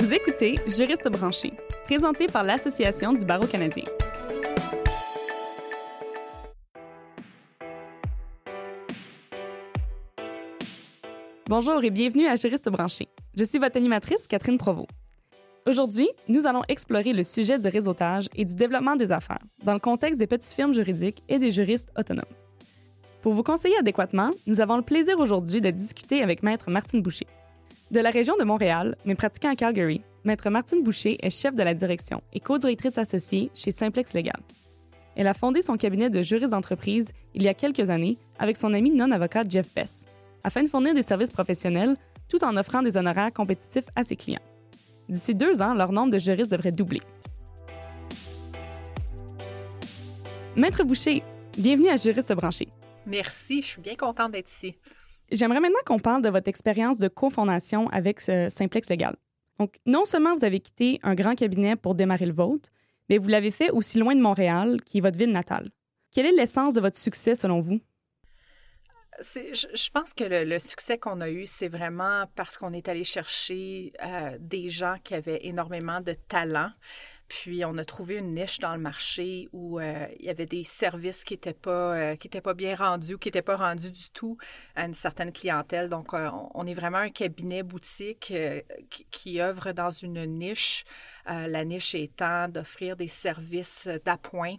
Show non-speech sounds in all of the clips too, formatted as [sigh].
Vous écoutez Juriste branché, présenté par l'Association du barreau canadien. Bonjour et bienvenue à Juriste branché. Je suis votre animatrice, Catherine Provost. Aujourd'hui, nous allons explorer le sujet du réseautage et du développement des affaires dans le contexte des petites firmes juridiques et des juristes autonomes. Pour vous conseiller adéquatement, nous avons le plaisir aujourd'hui de discuter avec Maître Martine Boucher. De la région de Montréal, mais pratiquant à Calgary, Maître Martine Boucher est chef de la direction et co-directrice associée chez Simplex Legal. Elle a fondé son cabinet de juriste d'entreprise il y a quelques années avec son ami non-avocat Jeff Bess, afin de fournir des services professionnels tout en offrant des honoraires compétitifs à ses clients. D'ici deux ans, leur nombre de juristes devrait doubler. Maître Boucher, bienvenue à Juriste branché. Merci, je suis bien contente d'être ici. J'aimerais maintenant qu'on parle de votre expérience de cofondation avec ce Simplex Legal. Donc, non seulement vous avez quitté un grand cabinet pour démarrer le vôtre, mais vous l'avez fait aussi loin de Montréal, qui est votre ville natale. Quelle est l'essence de votre succès selon vous? Je, pense que le, le succès qu'on a eu, c'est vraiment parce qu'on est allé chercher euh, des gens qui avaient énormément de talent. Puis on a trouvé une niche dans le marché où euh, il y avait des services qui n'étaient pas, euh, pas bien rendus ou qui n'étaient pas rendus du tout à une certaine clientèle. Donc euh, on est vraiment un cabinet boutique qui, qui, œuvre dans une niche. la niche étant d'offrir des services d'appoint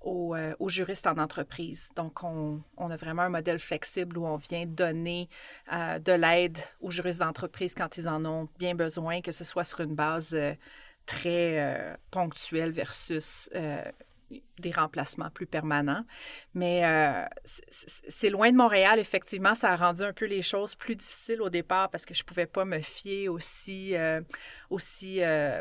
aux, juristes en entreprise. Donc, on, a vraiment un modèle flexible où on vient donner de l'aide aux juristes d'entreprise quand ils en ont bien besoin, que ce soit sur une base très euh, ponctuelle versus euh, des remplacements plus permanents. Mais euh, c'est loin de Montréal, effectivement, ça a rendu un peu les choses plus difficiles au départ parce que je ne pouvais pas me fier aussi, euh, aussi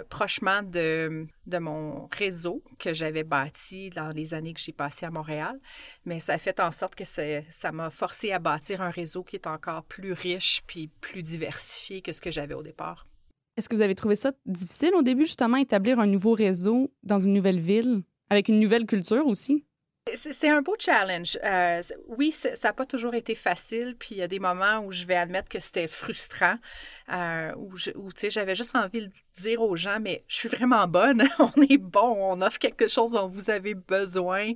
prochement de, de mon réseau que j'avais bâti dans les années que j'ai passées à Montréal. Mais ça a fait en sorte que ça m'a forcé à bâtir un réseau qui est encore plus riche puis plus diversifié que ce que j'avais au départ. Est-ce que vous avez trouvé ça difficile au début, justement, établir un nouveau réseau dans une nouvelle ville? avec une nouvelle culture aussi? C'est un beau challenge. Euh, oui, ça n'a pas toujours été facile, puis il y a des moments où je vais admettre que c'était frustrant, euh, où, j'avais juste envie de dire aux gens, mais je suis vraiment bonne, [laughs] on est bon, on offre quelque chose dont vous avez besoin,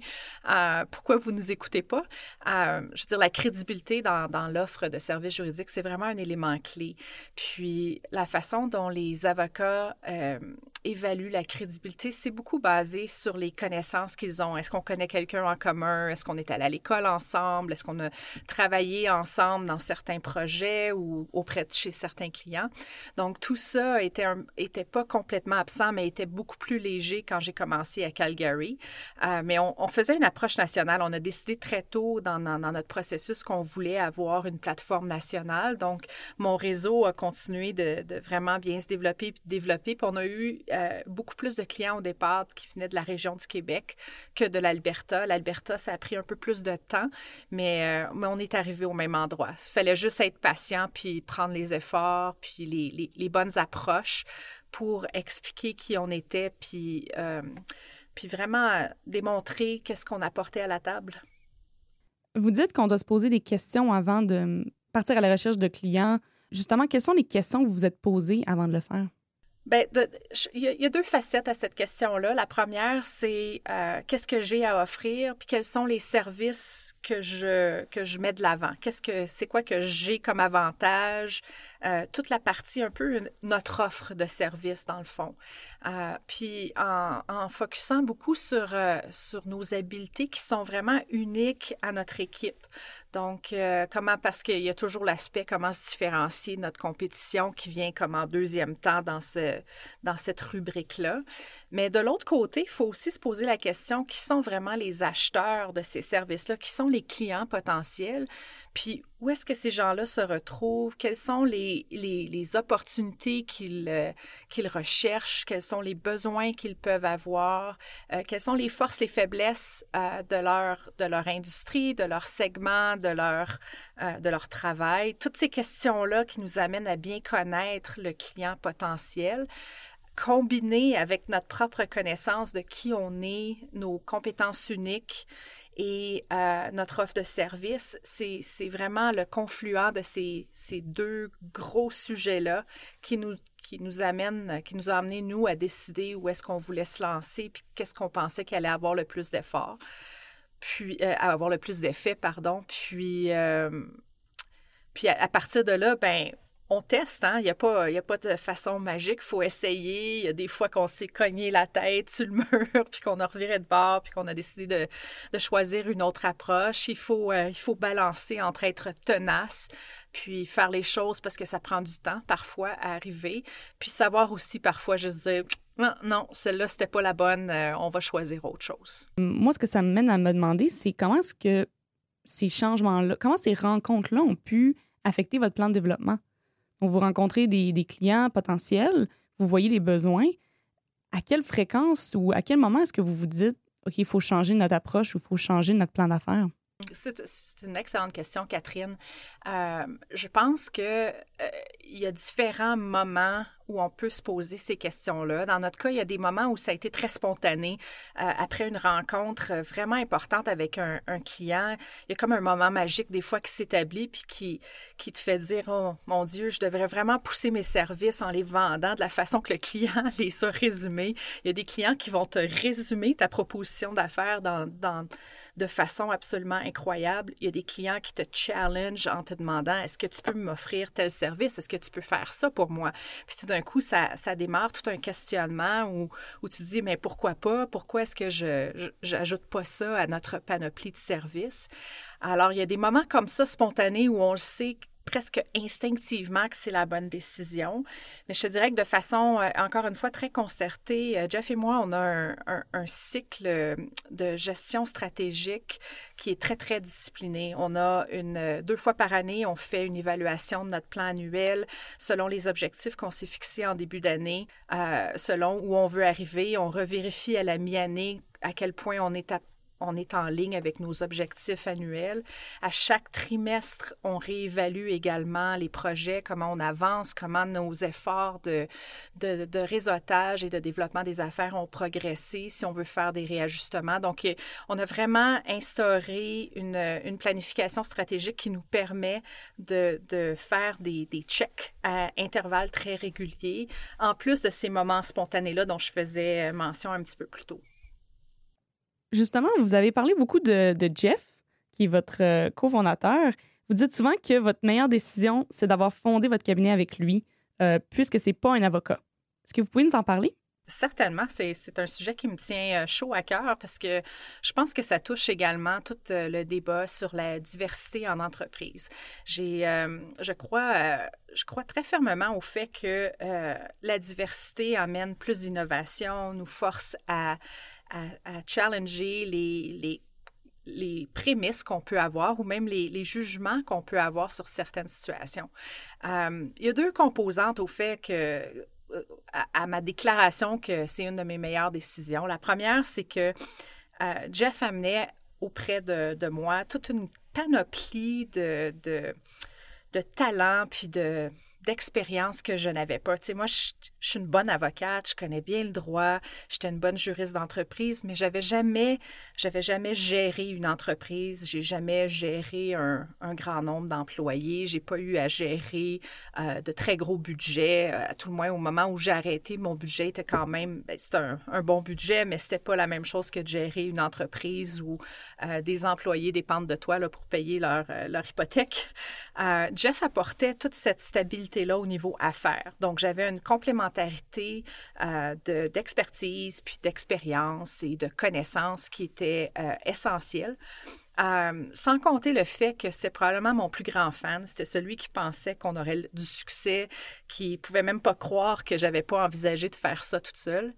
euh, pourquoi vous nous écoutez pas? Euh, je veux dire, la crédibilité dans, l'offre de services juridiques, c'est vraiment un élément clé. Puis la façon dont les avocats évaluent la crédibilité, c'est beaucoup basé sur les connaissances qu'ils ont. Est-ce qu'on connaît quelqu'un en commun? Est-ce qu'on est allé à l'école ensemble? Est-ce qu'on a travaillé ensemble dans certains projets ou auprès de chez certains clients? Donc, tout ça était, était pas complètement absent, mais était beaucoup plus léger quand j'ai commencé à Calgary. Euh, mais on, faisait une approche nationale. On a décidé très tôt dans notre processus qu'on voulait avoir une plateforme nationale. Donc, mon réseau a continué de, de vraiment bien se développer puis développer. Puis on a eu euh, beaucoup plus de clients au départ qui venaient de la région du Québec que de l'Alberta l'Alberta, ça a pris un peu plus de temps, mais, euh, mais on est arrivé au même endroit. Il fallait juste être patient, puis prendre les efforts, puis les, les, bonnes approches pour expliquer qui on était, puis, euh, puis vraiment démontrer qu'est-ce qu'on apportait à la table. Vous dites qu'on doit se poser des questions avant de partir à la recherche de clients. Justement, quelles sont les questions que vous vous êtes posées avant de le faire? Bien, il y, a deux facettes à cette question-là. La première, c'est euh, qu'est-ce que j'ai à offrir, puis quels sont les services que je que je mets de l'avant? Qu'est-ce que c'est quoi que j'ai comme avantage? Euh, toute la partie un peu notre offre de service dans le fond. Euh, puis en, focusant beaucoup sur, euh, sur nos habiletés qui sont vraiment uniques à notre équipe. Donc, euh, comment, parce qu'il y a toujours l'aspect comment se différencier notre compétition qui vient comme en deuxième temps dans, ce, dans cette rubrique-là. Mais de l'autre côté, il faut aussi se poser la question qui sont vraiment les acheteurs de ces services-là, qui sont les clients potentiels, puis où est-ce que ces gens-là se retrouvent? Quelles sont les, les, opportunités qu'ils euh, qu'ils recherchent? Quels sont les besoins qu'ils peuvent avoir? Euh, quelles sont les forces, les faiblesses euh, de, leur, de leur industrie, de leur segment, de leur, de leur travail? Toutes ces questions-là qui nous amènent à bien connaître le client potentiel combinées avec notre propre connaissance de qui on est, nos compétences uniques Et notre offre de service, c'est vraiment le confluent de ces, ces deux gros sujets-là qui nous, qui nous amène, qui nous a amené, nous, à décider où est-ce qu'on voulait se lancer, puis qu'est-ce qu'on pensait qu'il allait avoir le plus d'efforts, puis euh, avoir le plus d'effets, pardon. Puis, euh, puis à, partir de là, ben on teste, hein? Il n'y a, pas, a pas de façon magique. Il faut essayer. Il y a des fois qu'on s'est cogné la tête sur le [laughs] mur, puis qu'on a reviré de bord, puis qu'on a décidé de, choisir une autre approche. Il faut, euh, il faut balancer entre être tenace, puis faire les choses parce que ça prend du temps parfois à arriver, puis savoir aussi parfois juste dire non, non celle-là, c'était pas la bonne, euh, on va choisir autre chose. Moi, ce que ça me mène à me demander, c'est comment est-ce que ces changements-là, comment ces rencontres-là ont pu affecter votre plan de développement? Donc, vous rencontrez des, clients potentiels, vous voyez les besoins. À quelle fréquence ou à quel moment est-ce que vous vous dites, OK, il faut changer notre approche ou il faut changer notre plan d'affaires? C'est une excellente question, Catherine. Euh, je pense que euh, y a différents moments où on peut se poser ces questions-là. Dans notre cas, il y a des moments où ça a été très spontané. Euh, après une rencontre vraiment importante avec un, client, il y a comme un moment magique des fois qui s'établit puis qui, qui te fait dire, oh mon Dieu, je devrais vraiment pousser mes services en les vendant de la façon que le client [laughs] les a résumés. Il y a des clients qui vont te résumer ta proposition d'affaires dans, dans, de façon absolument incroyable. Il y a des clients qui te challenge en te demandant, est-ce que tu peux m'offrir tel service? Est-ce que tu peux faire ça pour moi? Puis tout d'un coup, ça, ça, démarre tout un questionnement où, où tu te dis, mais pourquoi pas? Pourquoi est-ce que je n'ajoute pas ça à notre panoplie de services? Alors, il y a des moments comme ça spontanés où on le sait presque instinctivement que c'est la bonne décision. Mais je te dirais que de façon, euh, encore une fois, très concertée, euh, Jeff et moi, on a un, cycle de gestion stratégique qui est très, très discipliné. On a une, deux fois par année, on fait une évaluation de notre plan annuel selon les objectifs qu'on s'est fixés en début d'année, euh, selon où on veut arriver. On revérifie à la mi-année à quel point on est à on est en ligne avec nos objectifs annuels. À chaque trimestre, on réévalue également les projets, comment on avance, comment nos efforts de, de, réseautage et de développement des affaires ont progressé, si on veut faire des réajustements. Donc, on a vraiment instauré une, une planification stratégique qui nous permet de, de faire des, des checks à intervalles très réguliers, en plus de ces moments spontanés-là dont je faisais mention un petit peu plus tôt justement, vous avez parlé beaucoup de, Jeff, qui est votre euh, cofondateur. Vous dites souvent que votre meilleure décision, c'est d'avoir fondé votre cabinet avec lui, euh, puisque c'est pas un avocat. Est-ce que vous pouvez nous en parler? Certainement, c'est un sujet qui me tient euh, chaud à cœur parce que je pense que ça touche également tout le débat sur la diversité en entreprise. Je crois, je crois très fermement au fait que la diversité amène plus d'innovation, nous force à à, challenger les, les, les prémices qu'on peut avoir ou même les, les jugements qu'on peut avoir sur certaines situations. Euh, il y a deux composantes au fait que euh, à, ma déclaration que c'est une de mes meilleures décisions. La première, c'est que euh, Jeff amenait auprès de, de, moi toute une panoplie de, de, de talents puis de, d'expérience que je n'avais pas. Tu sais, moi, je, suis une bonne avocate, je connais bien le droit, j'étais une bonne juriste d'entreprise, mais j'avais jamais, j'avais jamais géré une entreprise, j'ai jamais géré un, grand nombre d'employés, j'ai pas eu à gérer euh, de très gros budgets. Euh, à tout le moins, au moment où j'ai arrêté, mon budget était quand même, ben, c'était un, un, bon budget, mais c'était pas la même chose que de gérer une entreprise où euh, des employés dépendent de toi là, pour payer leur, leur hypothèque. Jeff apportait toute cette stabilité là au niveau affaires. Donc, j'avais une complémentarité euh, d'expertise, puis d'expérience et de connaissances qui était euh, essentielle. Euh, sans compter le fait que c'est probablement mon plus grand fan. C'était celui qui pensait qu'on aurait du succès, qui pouvait même pas croire que j'avais pas envisagé de faire ça toute seule.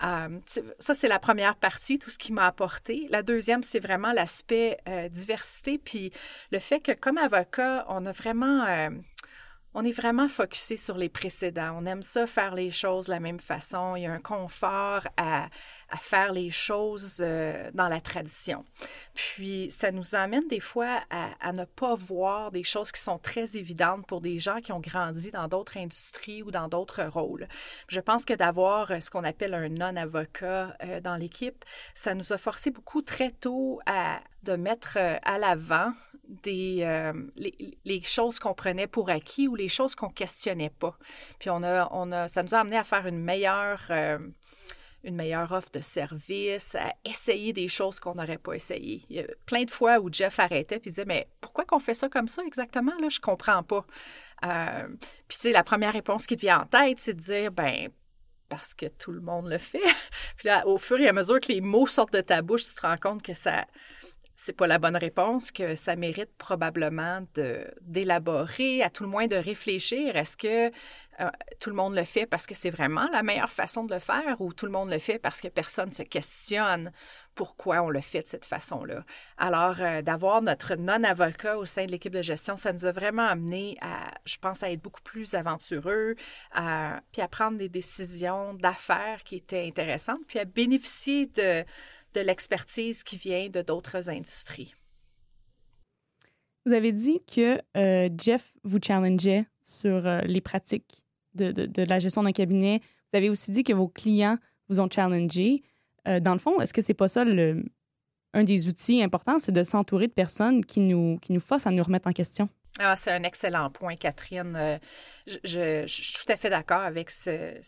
ça, c'est la première partie, tout ce qui m'a apporté. La deuxième, c'est vraiment l'aspect diversité, puis le fait que comme avocat, on a vraiment on est vraiment focusé sur les précédents. On aime ça faire les choses de la même façon. Il y a un confort à, à faire les choses euh, dans la tradition. Puis, ça nous amène des fois à, ne pas voir des choses qui sont très évidentes pour des gens qui ont grandi dans d'autres industries ou dans d'autres rôles. Je pense que d'avoir ce qu'on appelle un non-avocat euh, dans l'équipe, ça nous a forcé beaucoup très tôt à de mettre euh, à l'avant des euh, les, les, choses qu'on prenait pour acquis ou les choses qu'on questionnait pas. Puis on a, on a, ça nous a amené à faire une meilleure une meilleure offre de service, à essayer des choses qu'on n'aurait pas essayées. Il y a plein de fois où Jeff arrêtait et disait Mais pourquoi qu'on fait ça comme ça exactement? Là, je comprends pas. Euh, puis, tu sais, la première réponse qui te vient en tête, c'est de dire Ben, parce que tout le monde le fait. [laughs] puis là, au fur et à mesure que les mots sortent de ta bouche, tu te rends compte que ça c'est pas la bonne réponse, que ça mérite probablement d'élaborer, à tout le moins de réfléchir. Est-ce que euh, tout le monde le fait parce que c'est vraiment la meilleure façon de le faire ou tout le monde le fait parce que personne se questionne pourquoi on le fait de cette façon-là? Alors, euh, d'avoir notre non-avocat au sein de l'équipe de gestion, ça nous a vraiment amené à, je pense, à être beaucoup plus aventureux, puis à prendre des décisions d'affaires qui étaient intéressantes, puis à bénéficier de de l'expertise qui vient de d'autres industries. Vous avez dit que euh, Jeff vous challengeait sur euh, les pratiques de, de, la gestion d'un cabinet. Vous avez aussi dit que vos clients vous ont challengé. Euh, dans le fond, est-ce que c'est pas ça le, un des outils importants, c'est de s'entourer de personnes qui nous, qui nous forcent à nous remettre en question? Ah, c'est un excellent point, Catherine. Je, je, je, suis tout à fait d'accord avec ce,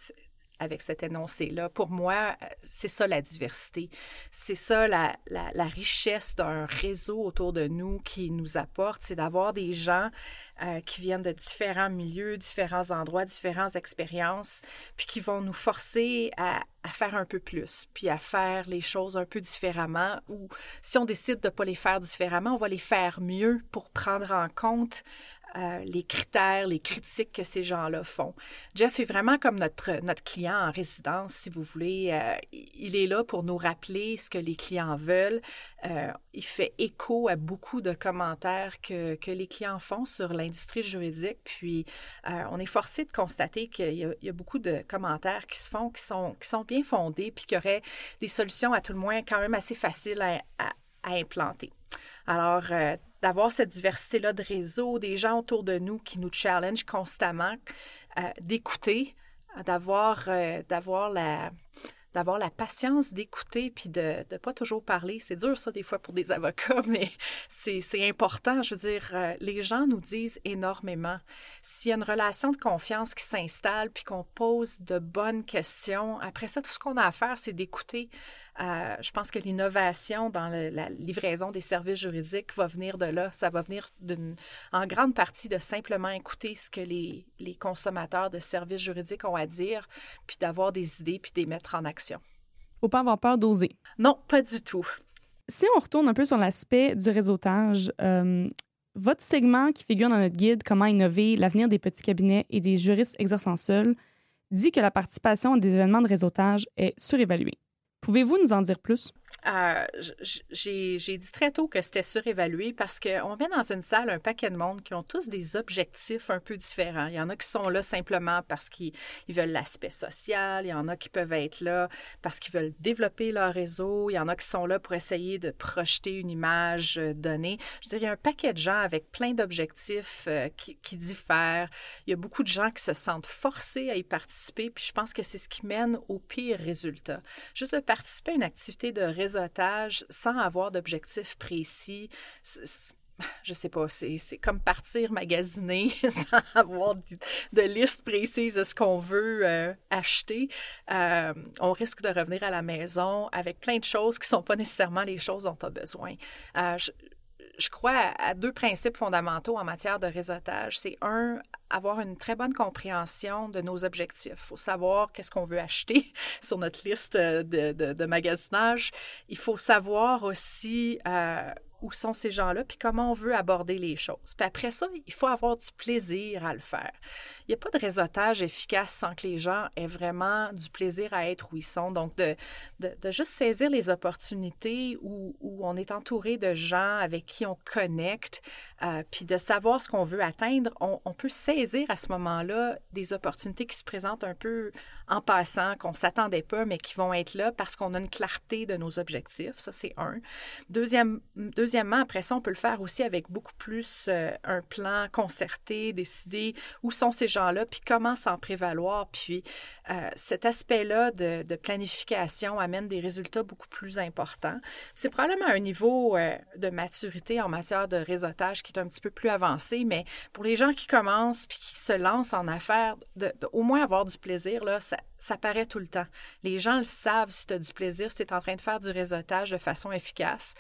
avec cet énoncé-là. Pour moi, c'est ça la diversité. C'est ça la, la, richesse d'un réseau autour de nous qui nous apporte, c'est d'avoir des gens euh, qui viennent de différents milieux, différents endroits, différentes expériences, puis qui vont nous forcer à, à, faire un peu plus, puis à faire les choses un peu différemment, ou si on décide de ne pas les faire différemment, on va les faire mieux pour prendre en compte euh, les critères, les critiques que ces gens-là font. Jeff est vraiment comme notre, notre client en résidence, si vous voulez. Euh, il est là pour nous rappeler ce que les clients veulent. Euh, il fait écho à beaucoup de commentaires que, que les clients font sur l'industrie juridique. Puis, on est forcé de constater qu'il y, a beaucoup de commentaires qui se font, qui sont, qui sont bien fondés, puis qu'il y aurait des solutions à tout le moins quand même assez faciles à, à implanter. Alors, d'avoir cette diversité-là de réseau, des gens autour de nous qui nous challenge constamment, euh, d'écouter, d'avoir, euh, d'avoir la, d'avoir la patience d'écouter puis de ne pas toujours parler. C'est dur, ça, des fois, pour des avocats, [laughs] mais c'est important. Je veux dire, euh, les gens nous disent énormément. S'il y a une relation de confiance qui s'installe puis qu'on pose de bonnes questions, après ça, tout ce qu'on a à faire, c'est d'écouter. Euh, je pense que l'innovation dans la livraison des services juridiques va venir de là. Ça va venir en grande partie de simplement écouter ce que les, les consommateurs de services juridiques ont à dire, puis d'avoir des idées, puis de les mettre en action. Faut pas avoir peur d'oser. Non, pas du tout. Si on retourne un peu sur l'aspect du réseautage, euh, votre segment qui figure dans notre guide Comment innover l'avenir des petits cabinets et des juristes exerçant seuls dit que la participation à des événements de réseautage est surévaluée. Pouvez-vous nous en dire plus? Euh, j'ai dit très tôt que c'était surévalué parce qu'on met dans une salle un paquet de monde qui ont tous des objectifs un peu différents. Il y en a qui sont là simplement parce qu'ils veulent l'aspect social, il y en a qui peuvent être là parce qu'ils veulent développer leur réseau, il y en a qui sont là pour essayer de projeter une image euh, donnée. Je dire, il y a un paquet de gens avec plein d'objectifs euh, qui, qui diffèrent. Il y a beaucoup de gens qui se sentent forcés à y participer, puis je pense que c'est ce qui mène au pire résultat. Juste de participer à une activité de réseau sans avoir d'objectif précis je sais pas, c'est comme partir magasiner [laughs] sans avoir de, liste précise de ce qu'on veut euh, acheter. Euh, on risque de revenir à la maison avec plein de choses qui sont pas nécessairement les choses dont on a besoin. Euh, crois à, deux principes fondamentaux en matière de réseautage. C'est un, avoir une très bonne compréhension de nos objectifs. Il faut savoir qu'est-ce qu'on veut acheter [laughs] sur notre liste de, de, de magasinage. Il faut savoir aussi euh, où sont ces gens-là, puis comment on veut aborder les choses. Puis après ça, il faut avoir du plaisir à le faire. Il n'y a pas de réseautage efficace sans que les gens aient vraiment du plaisir à être où ils sont. Donc, de, de, juste saisir les opportunités où, où, on est entouré de gens avec qui on connecte, euh, puis de savoir ce qu'on veut atteindre, on, on peut saisir à ce moment-là des opportunités qui se présentent un peu en passant, qu'on ne s'attendait pas, mais qui vont être là parce qu'on a une clarté de nos objectifs. Ça, c'est un. Deuxième, deuxièmement, après ça, on peut le faire aussi avec beaucoup plus euh, un plan concerté, décider où sont ces gens-là, puis comment s'en prévaloir. Puis euh, cet aspect-là de, planification amène des résultats beaucoup plus importants. C'est probablement un niveau euh, de maturité en matière de réseautage qui est un petit peu plus avancé, mais pour les gens qui commencent puis qui se lancent en affaires, de, au moins avoir du plaisir, là, ça, ça paraît tout le temps. Les gens le savent si tu as du plaisir, si tu es en train de faire du réseautage de façon efficace.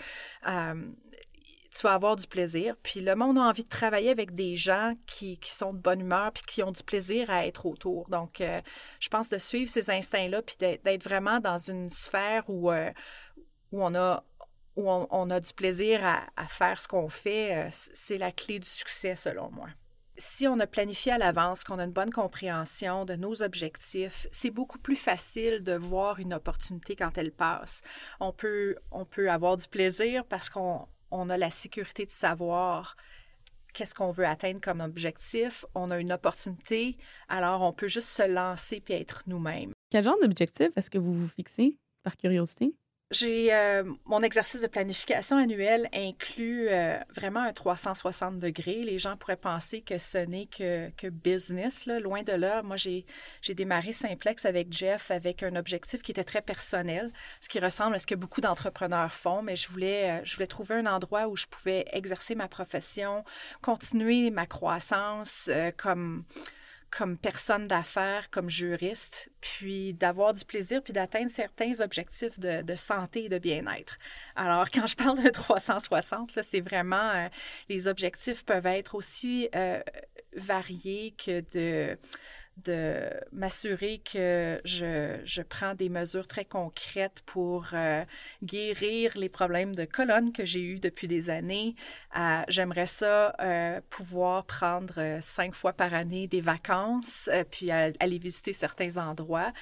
Tu vas avoir du plaisir. Puis le monde a envie de travailler avec des gens qui, qui sont de bonne humeur puis qui ont du plaisir à être autour. Donc, euh, je pense de suivre ces instincts-là puis d'être vraiment dans une sphère où, euh, où on a où on, a du plaisir à, à faire ce qu'on fait, c'est la clé du succès selon moi si on a planifié à l'avance, qu'on a une bonne compréhension de nos objectifs, c'est beaucoup plus facile de voir une opportunité quand elle passe. On peut, on peut avoir du plaisir parce qu'on on a la sécurité de savoir qu'est-ce qu'on veut atteindre comme objectif. On a une opportunité, alors on peut juste se lancer puis être nous-mêmes. Quel genre d'objectif est-ce que vous vous fixez par curiosité? J'ai euh, mon exercice de planification annuel inclut euh, vraiment un 360 degrés. Les gens pourraient penser que ce n'est que, que business, loin de là. Moi, j'ai démarré Simplex avec Jeff avec un objectif qui était très personnel, ce qui ressemble à ce que beaucoup d'entrepreneurs font, mais je voulais, euh, je voulais trouver un endroit où je pouvais exercer ma profession, continuer ma croissance comme comme personne d'affaires, comme juriste, puis d'avoir du plaisir, puis d'atteindre certains objectifs de, santé et de bien-être. Alors, quand je parle de 360, c'est vraiment, euh, les objectifs peuvent être aussi euh, variés que de de m'assurer que je, je, prends des mesures très concrètes pour euh, guérir les problèmes de colonne que j'ai eus depuis des années. Euh, j'aimerais ça euh, pouvoir prendre cinq fois par année des vacances, puis aller visiter certains endroits,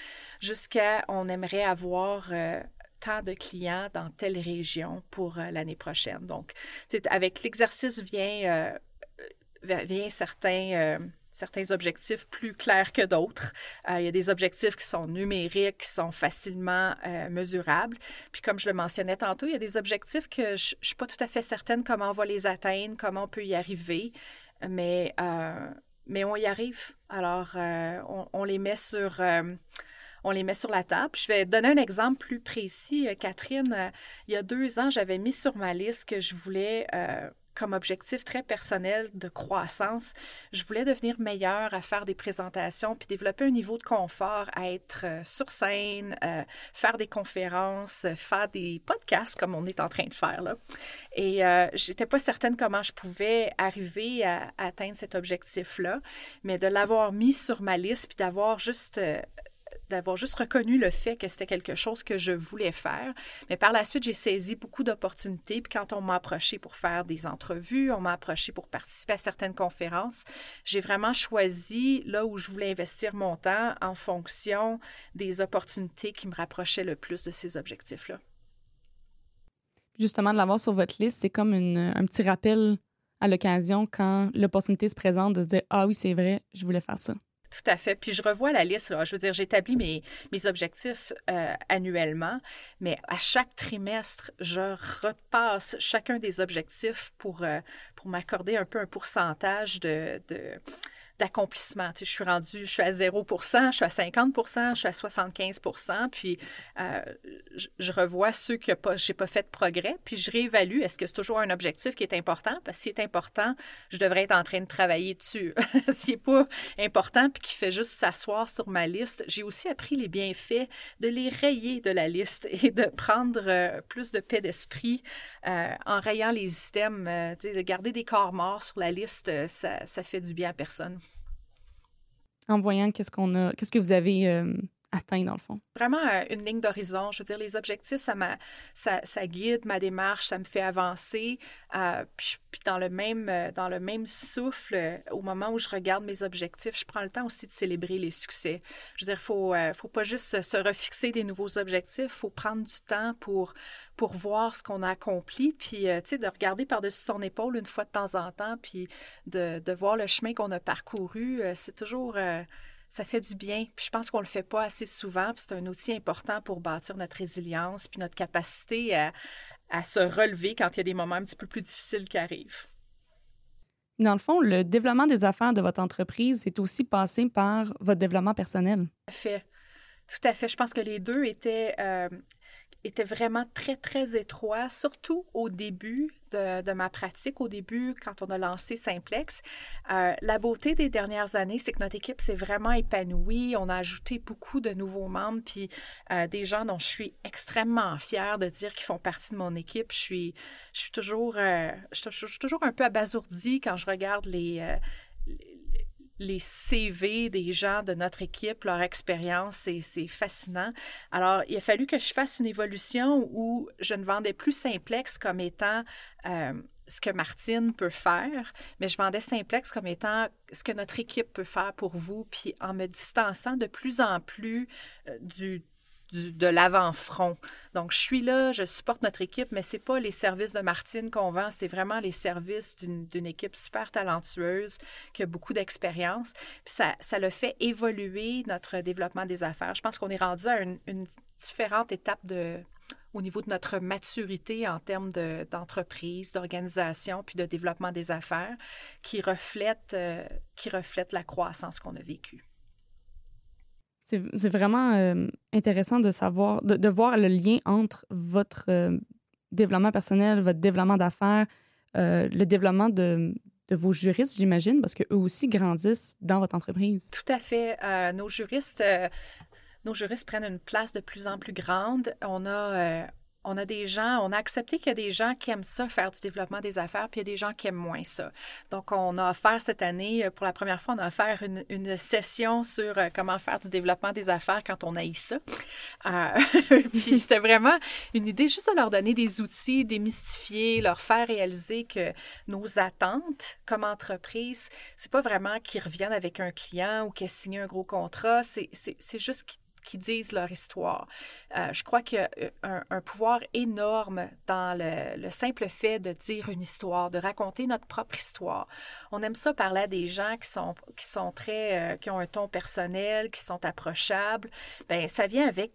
jusqu'à on aimerait avoir tant de clients dans telle région pour l'année prochaine. Donc, avec l'exercice vient, vient certains certains objectifs plus clairs que d'autres. Euh, il y a des objectifs qui sont numériques, qui sont facilement euh, mesurables. Puis comme je le mentionnais tantôt, il y a des objectifs que je ne suis pas tout à fait certaine comment on va les atteindre, comment on peut y arriver, mais, euh, mais on y arrive. Alors, on, les met sur on les met sur la table. Je vais donner un exemple plus précis. Catherine, il y a deux ans, j'avais mis sur ma liste que je voulais comme objectif très personnel de croissance, je voulais devenir meilleure à faire des présentations puis développer un niveau de confort à être euh, sur scène, euh, faire des conférences, faire des podcasts comme on est en train de faire là. Et euh, j'étais pas certaine comment je pouvais arriver à, atteindre cet objectif-là, mais de l'avoir mis sur ma liste puis d'avoir juste euh, d'avoir juste reconnu le fait que c'était quelque chose que je voulais faire. Mais par la suite, j'ai saisi beaucoup d'opportunités. Puis quand on m'a approché pour faire des entrevues, on m'a approché pour participer à certaines conférences, j'ai vraiment choisi là où je voulais investir mon temps en fonction des opportunités qui me rapprochaient le plus de ces objectifs-là. Justement, de l'avoir sur votre liste, c'est comme un petit rappel à l'occasion quand l'opportunité se présente de dire Ah oui, c'est vrai, je voulais faire ça. Tout à fait. Puis je revois la liste. Je veux dire, j'établis mes, objectifs euh, annuellement, mais à chaque trimestre, je repasse chacun des objectifs pour, euh, m'accorder un peu un pourcentage de d'accomplissement. je suis rendue, je suis à 0 je suis à 50 je suis à 75 puis euh, je, revois ceux que je n'ai pas fait de progrès, puis je réévalue, est-ce que c'est toujours un objectif qui est important? Parce que s'il est important, je devrais être en train de travailler dessus. [laughs] S'il n'est pas important, puis qu'il fait juste s'asseoir sur ma liste, j'ai aussi appris les bienfaits de les rayer de la liste et de prendre euh, plus de paix d'esprit euh, en rayant les items, de garder des corps morts sur la liste, ça, ça fait du bien à personne en voyant qu'est-ce qu'on a, qu'est-ce que vous avez euh, atteint, dans le fond? Vraiment euh, une ligne d'horizon. Je veux dire, les objectifs, ça, ça, ça, guide ma démarche, ça me fait avancer. Euh, puis, dans, le même, euh, dans le même souffle, au moment où je regarde mes objectifs, je prends le temps aussi de célébrer les succès. Je veux dire, il faut, faut pas juste se refixer des nouveaux objectifs, il faut prendre du temps pour, pour voir ce qu'on a accompli, puis, tu sais, de regarder par-dessus son épaule une fois de temps en temps, puis de, de voir le chemin qu'on a parcouru. c'est toujours ça fait du bien. Puis je pense qu'on le fait pas assez souvent. Puis c'est un outil important pour bâtir notre résilience puis notre capacité à, à se relever quand il y a des moments un petit peu plus difficiles qui arrivent. Dans le fond, le développement des affaires de votre entreprise est aussi passé par votre développement personnel. Tout à fait. Tout à fait. Je pense que les deux étaient, euh, était vraiment très, très étroit, surtout au début de, ma pratique, au début quand on a lancé Simplex. Euh, la beauté des dernières années, c'est que notre équipe s'est vraiment épanouie. On a ajouté beaucoup de nouveaux membres, puis euh, des gens dont je suis extrêmement fière de dire qu'ils font partie de mon équipe. Je suis, je suis, toujours, euh, je, suis toujours un peu abasourdie quand je regarde les, les CV des gens de notre équipe, leur expérience, c'est fascinant. Alors, il a fallu que je fasse une évolution où je ne vendais plus Simplex comme étant euh, ce que Martine peut faire, mais je vendais Simplex comme étant ce que notre équipe peut faire pour vous, puis en me distançant de plus en plus euh, du de l'avant-front. Donc, je suis là, je supporte notre équipe, mais ce n'est pas les services de Martine qu'on vend, c'est vraiment les services d'une équipe super talentueuse qui a beaucoup d'expérience. Ça, ça le fait évoluer notre développement des affaires. Je pense qu'on est rendu à une, différente étape au niveau de notre maturité en termes d'entreprise, d'organisation, puis de développement des affaires, qui reflète, euh, qui reflète la croissance qu'on a vécue. C'est vraiment euh, intéressant de savoir, de, voir le lien entre votre euh, développement personnel, votre développement d'affaires, euh, le développement de, vos juristes, j'imagine, parce qu'eux aussi grandissent dans votre entreprise. Tout à fait. nos juristes, nos juristes prennent une place de plus en plus grande. On a on a des gens, on a accepté qu'il y a des gens qui aiment ça, faire du développement des affaires, puis il y a des gens qui aiment moins ça. Donc, on a offert cette année, euh, pour la première fois, on a offert une, session sur euh, comment faire du développement des affaires quand on a ça. Euh, [laughs] puis c'était vraiment une idée juste de leur donner des outils, démystifier, leur faire réaliser que nos attentes comme entreprise, c'est pas vraiment qu'ils reviennent avec un client ou qu'ils signent un gros contrat, c'est juste qu'ils qui disent leur histoire. Euh, je crois qu'il y a euh, un, pouvoir énorme dans le, simple fait de dire une histoire, de raconter notre propre histoire. On aime ça parler à des gens qui sont, qui sont très, euh, qui ont un ton personnel, qui sont approchables. Ben, ça vient avec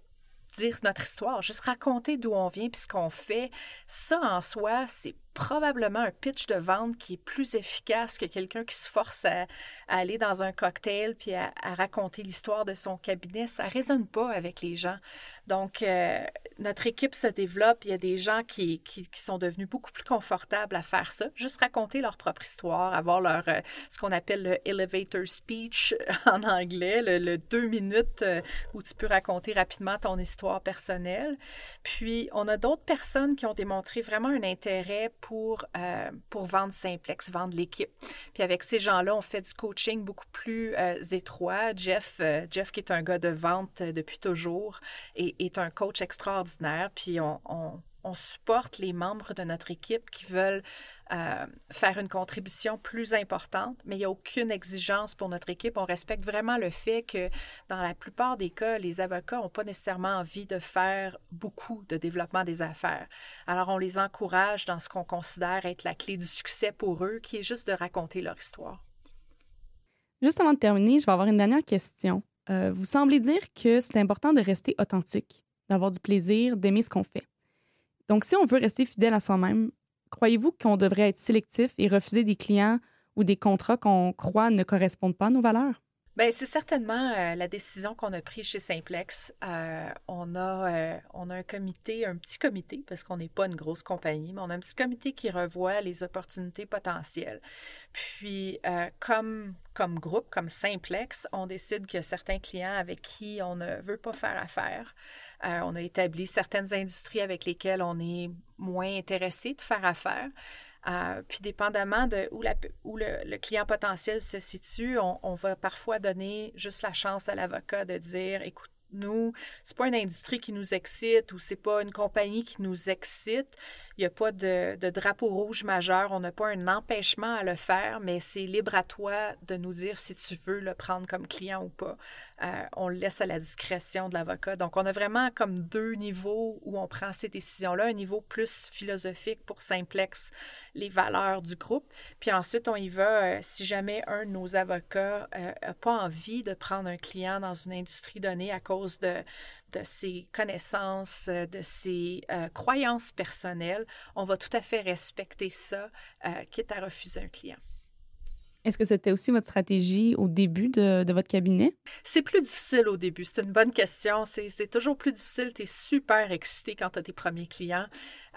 dire notre histoire, juste raconter d'où on vient puis ce qu'on fait. Ça en soi, c'est probablement un pitch de vente qui est plus efficace que quelqu'un qui se force à, aller dans un cocktail puis à, raconter l'histoire de son cabinet. Ça résonne pas avec les gens. Donc, euh, notre équipe se développe. Il y a des gens qui, qui, sont devenus beaucoup plus confortables à faire ça, juste raconter leur propre histoire, avoir leur euh, ce qu'on appelle le elevator speech [laughs] en anglais, le, deux minutes euh, où tu peux raconter rapidement ton histoire personnelle. Puis, on a d'autres personnes qui ont démontré vraiment un intérêt pour, euh, pour vendre Simplex, vendre l'équipe. Puis avec ces gens-là, on fait du coaching beaucoup plus étroit. Jeff, Jeff, qui est un gars de vente depuis toujours, et, est un coach extraordinaire. Puis on, supporte les membres de notre équipe qui veulent euh, faire une contribution plus importante, mais il n'y a aucune exigence pour notre équipe. On respecte vraiment le fait que dans la plupart des cas, les avocats n'ont pas nécessairement envie de faire beaucoup de développement des affaires. Alors on les encourage dans ce qu'on considère être la clé du succès pour eux, qui est juste de raconter leur histoire. Juste avant de terminer, je vais avoir une dernière question. Euh, vous semblez dire que c'est important de rester authentique, d'avoir du plaisir, d'aimer ce qu'on fait. Donc, si on veut rester fidèle à soi-même, croyez-vous qu'on devrait être sélectif et refuser des clients ou des contrats qu'on croit ne correspondent pas à nos valeurs? Bien, c'est certainement euh, la décision qu'on a prise chez Simplex. Euh, on, a, euh, on a un comité, un petit comité, parce qu'on n'est pas une grosse compagnie, mais on a un petit comité qui revoit les opportunités potentielles. Puis, comme, comme groupe, comme Simplex, on décide qu'il y a certains clients avec qui on ne veut pas faire affaire. on a établi certaines industries avec lesquelles on est moins intéressé de faire affaire. Euh, puis, dépendamment de où, le, client potentiel se situe, on, va parfois donner juste la chance à l'avocat de dire écoute, Nous, c'est pas une industrie qui nous excite ou c'est pas une compagnie qui nous excite. Il n'y a pas de, drapeau rouge majeur. On n'a pas un empêchement à le faire, mais c'est libre à toi de nous dire si tu veux le prendre comme client ou pas. Euh, on le laisse à la discrétion de l'avocat. Donc, on a vraiment comme deux niveaux où on prend ces décisions-là. Un niveau plus philosophique pour Simplex, les valeurs du groupe. Puis ensuite, on y va euh, si jamais un de nos avocats n'a euh, pas envie de prendre un client dans une industrie donnée à cause de, de ses connaissances, euh, de ses euh, croyances personnelles, on va tout à fait respecter ça, euh, quitte à refuser un client. Est-ce que c'était aussi votre stratégie au début de, de votre cabinet? C'est plus difficile au début. C'est une bonne question. C'est toujours plus difficile. Tu es super excité quand tu as tes premiers clients.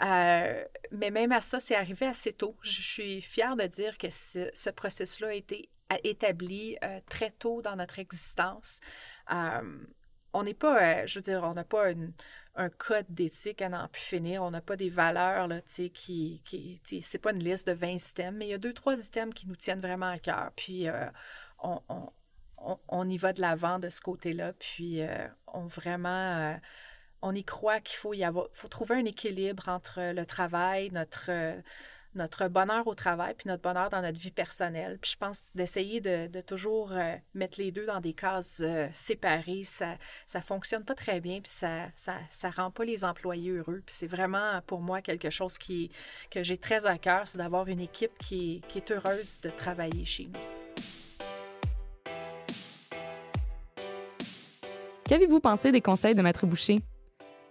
mais même à ça, c'est arrivé assez tôt. Je suis fière de dire que ce, ce processus-là a été établi très tôt dans notre existence on n'est pas, euh, je veux dire, on n'a pas un code d'éthique à n'en plus finir. On n'a pas des valeurs, là, tu sais, qui, qui c'est pas une liste de 20 items, mais il y a deux, trois items qui nous tiennent vraiment à cœur. Puis, euh, on, y va de l'avant de ce côté-là. Puis, euh, on vraiment, on y croit qu'il faut y avoir, faut trouver un équilibre entre le travail, notre notre bonheur au travail puis notre bonheur dans notre vie personnelle. Puis je pense d'essayer de, toujours euh, mettre les deux dans des cases euh, séparées, ça ça fonctionne pas très bien puis ça ça ça rend pas les employés heureux. Puis c'est vraiment pour moi quelque chose qui que j'ai très à cœur, c'est d'avoir une équipe qui, qui est heureuse de travailler chez nous. Qu'avez-vous pensé des conseils de Maître Boucher?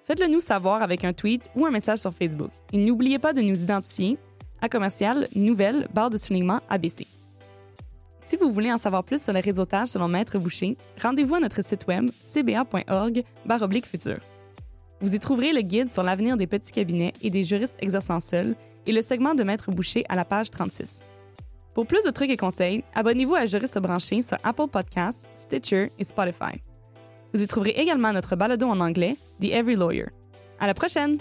Faites-le nous savoir avec un tweet ou un message sur Facebook. Et n'oubliez pas de nous identifier à commercial nouvelle barre de soulignement ABC. Si vous voulez en savoir plus sur le réseautage selon Maître Boucher, rendez-vous à notre site web cba.org futur. Vous y trouverez le guide sur l'avenir des petits cabinets et des juristes exerçant seuls et le segment de Maître Boucher à la page 36. Pour plus de trucs et conseils, abonnez-vous à Juriste branché sur Apple Podcasts, Stitcher et Spotify. Vous y trouverez également notre balado en anglais, The Every Lawyer. À la prochaine!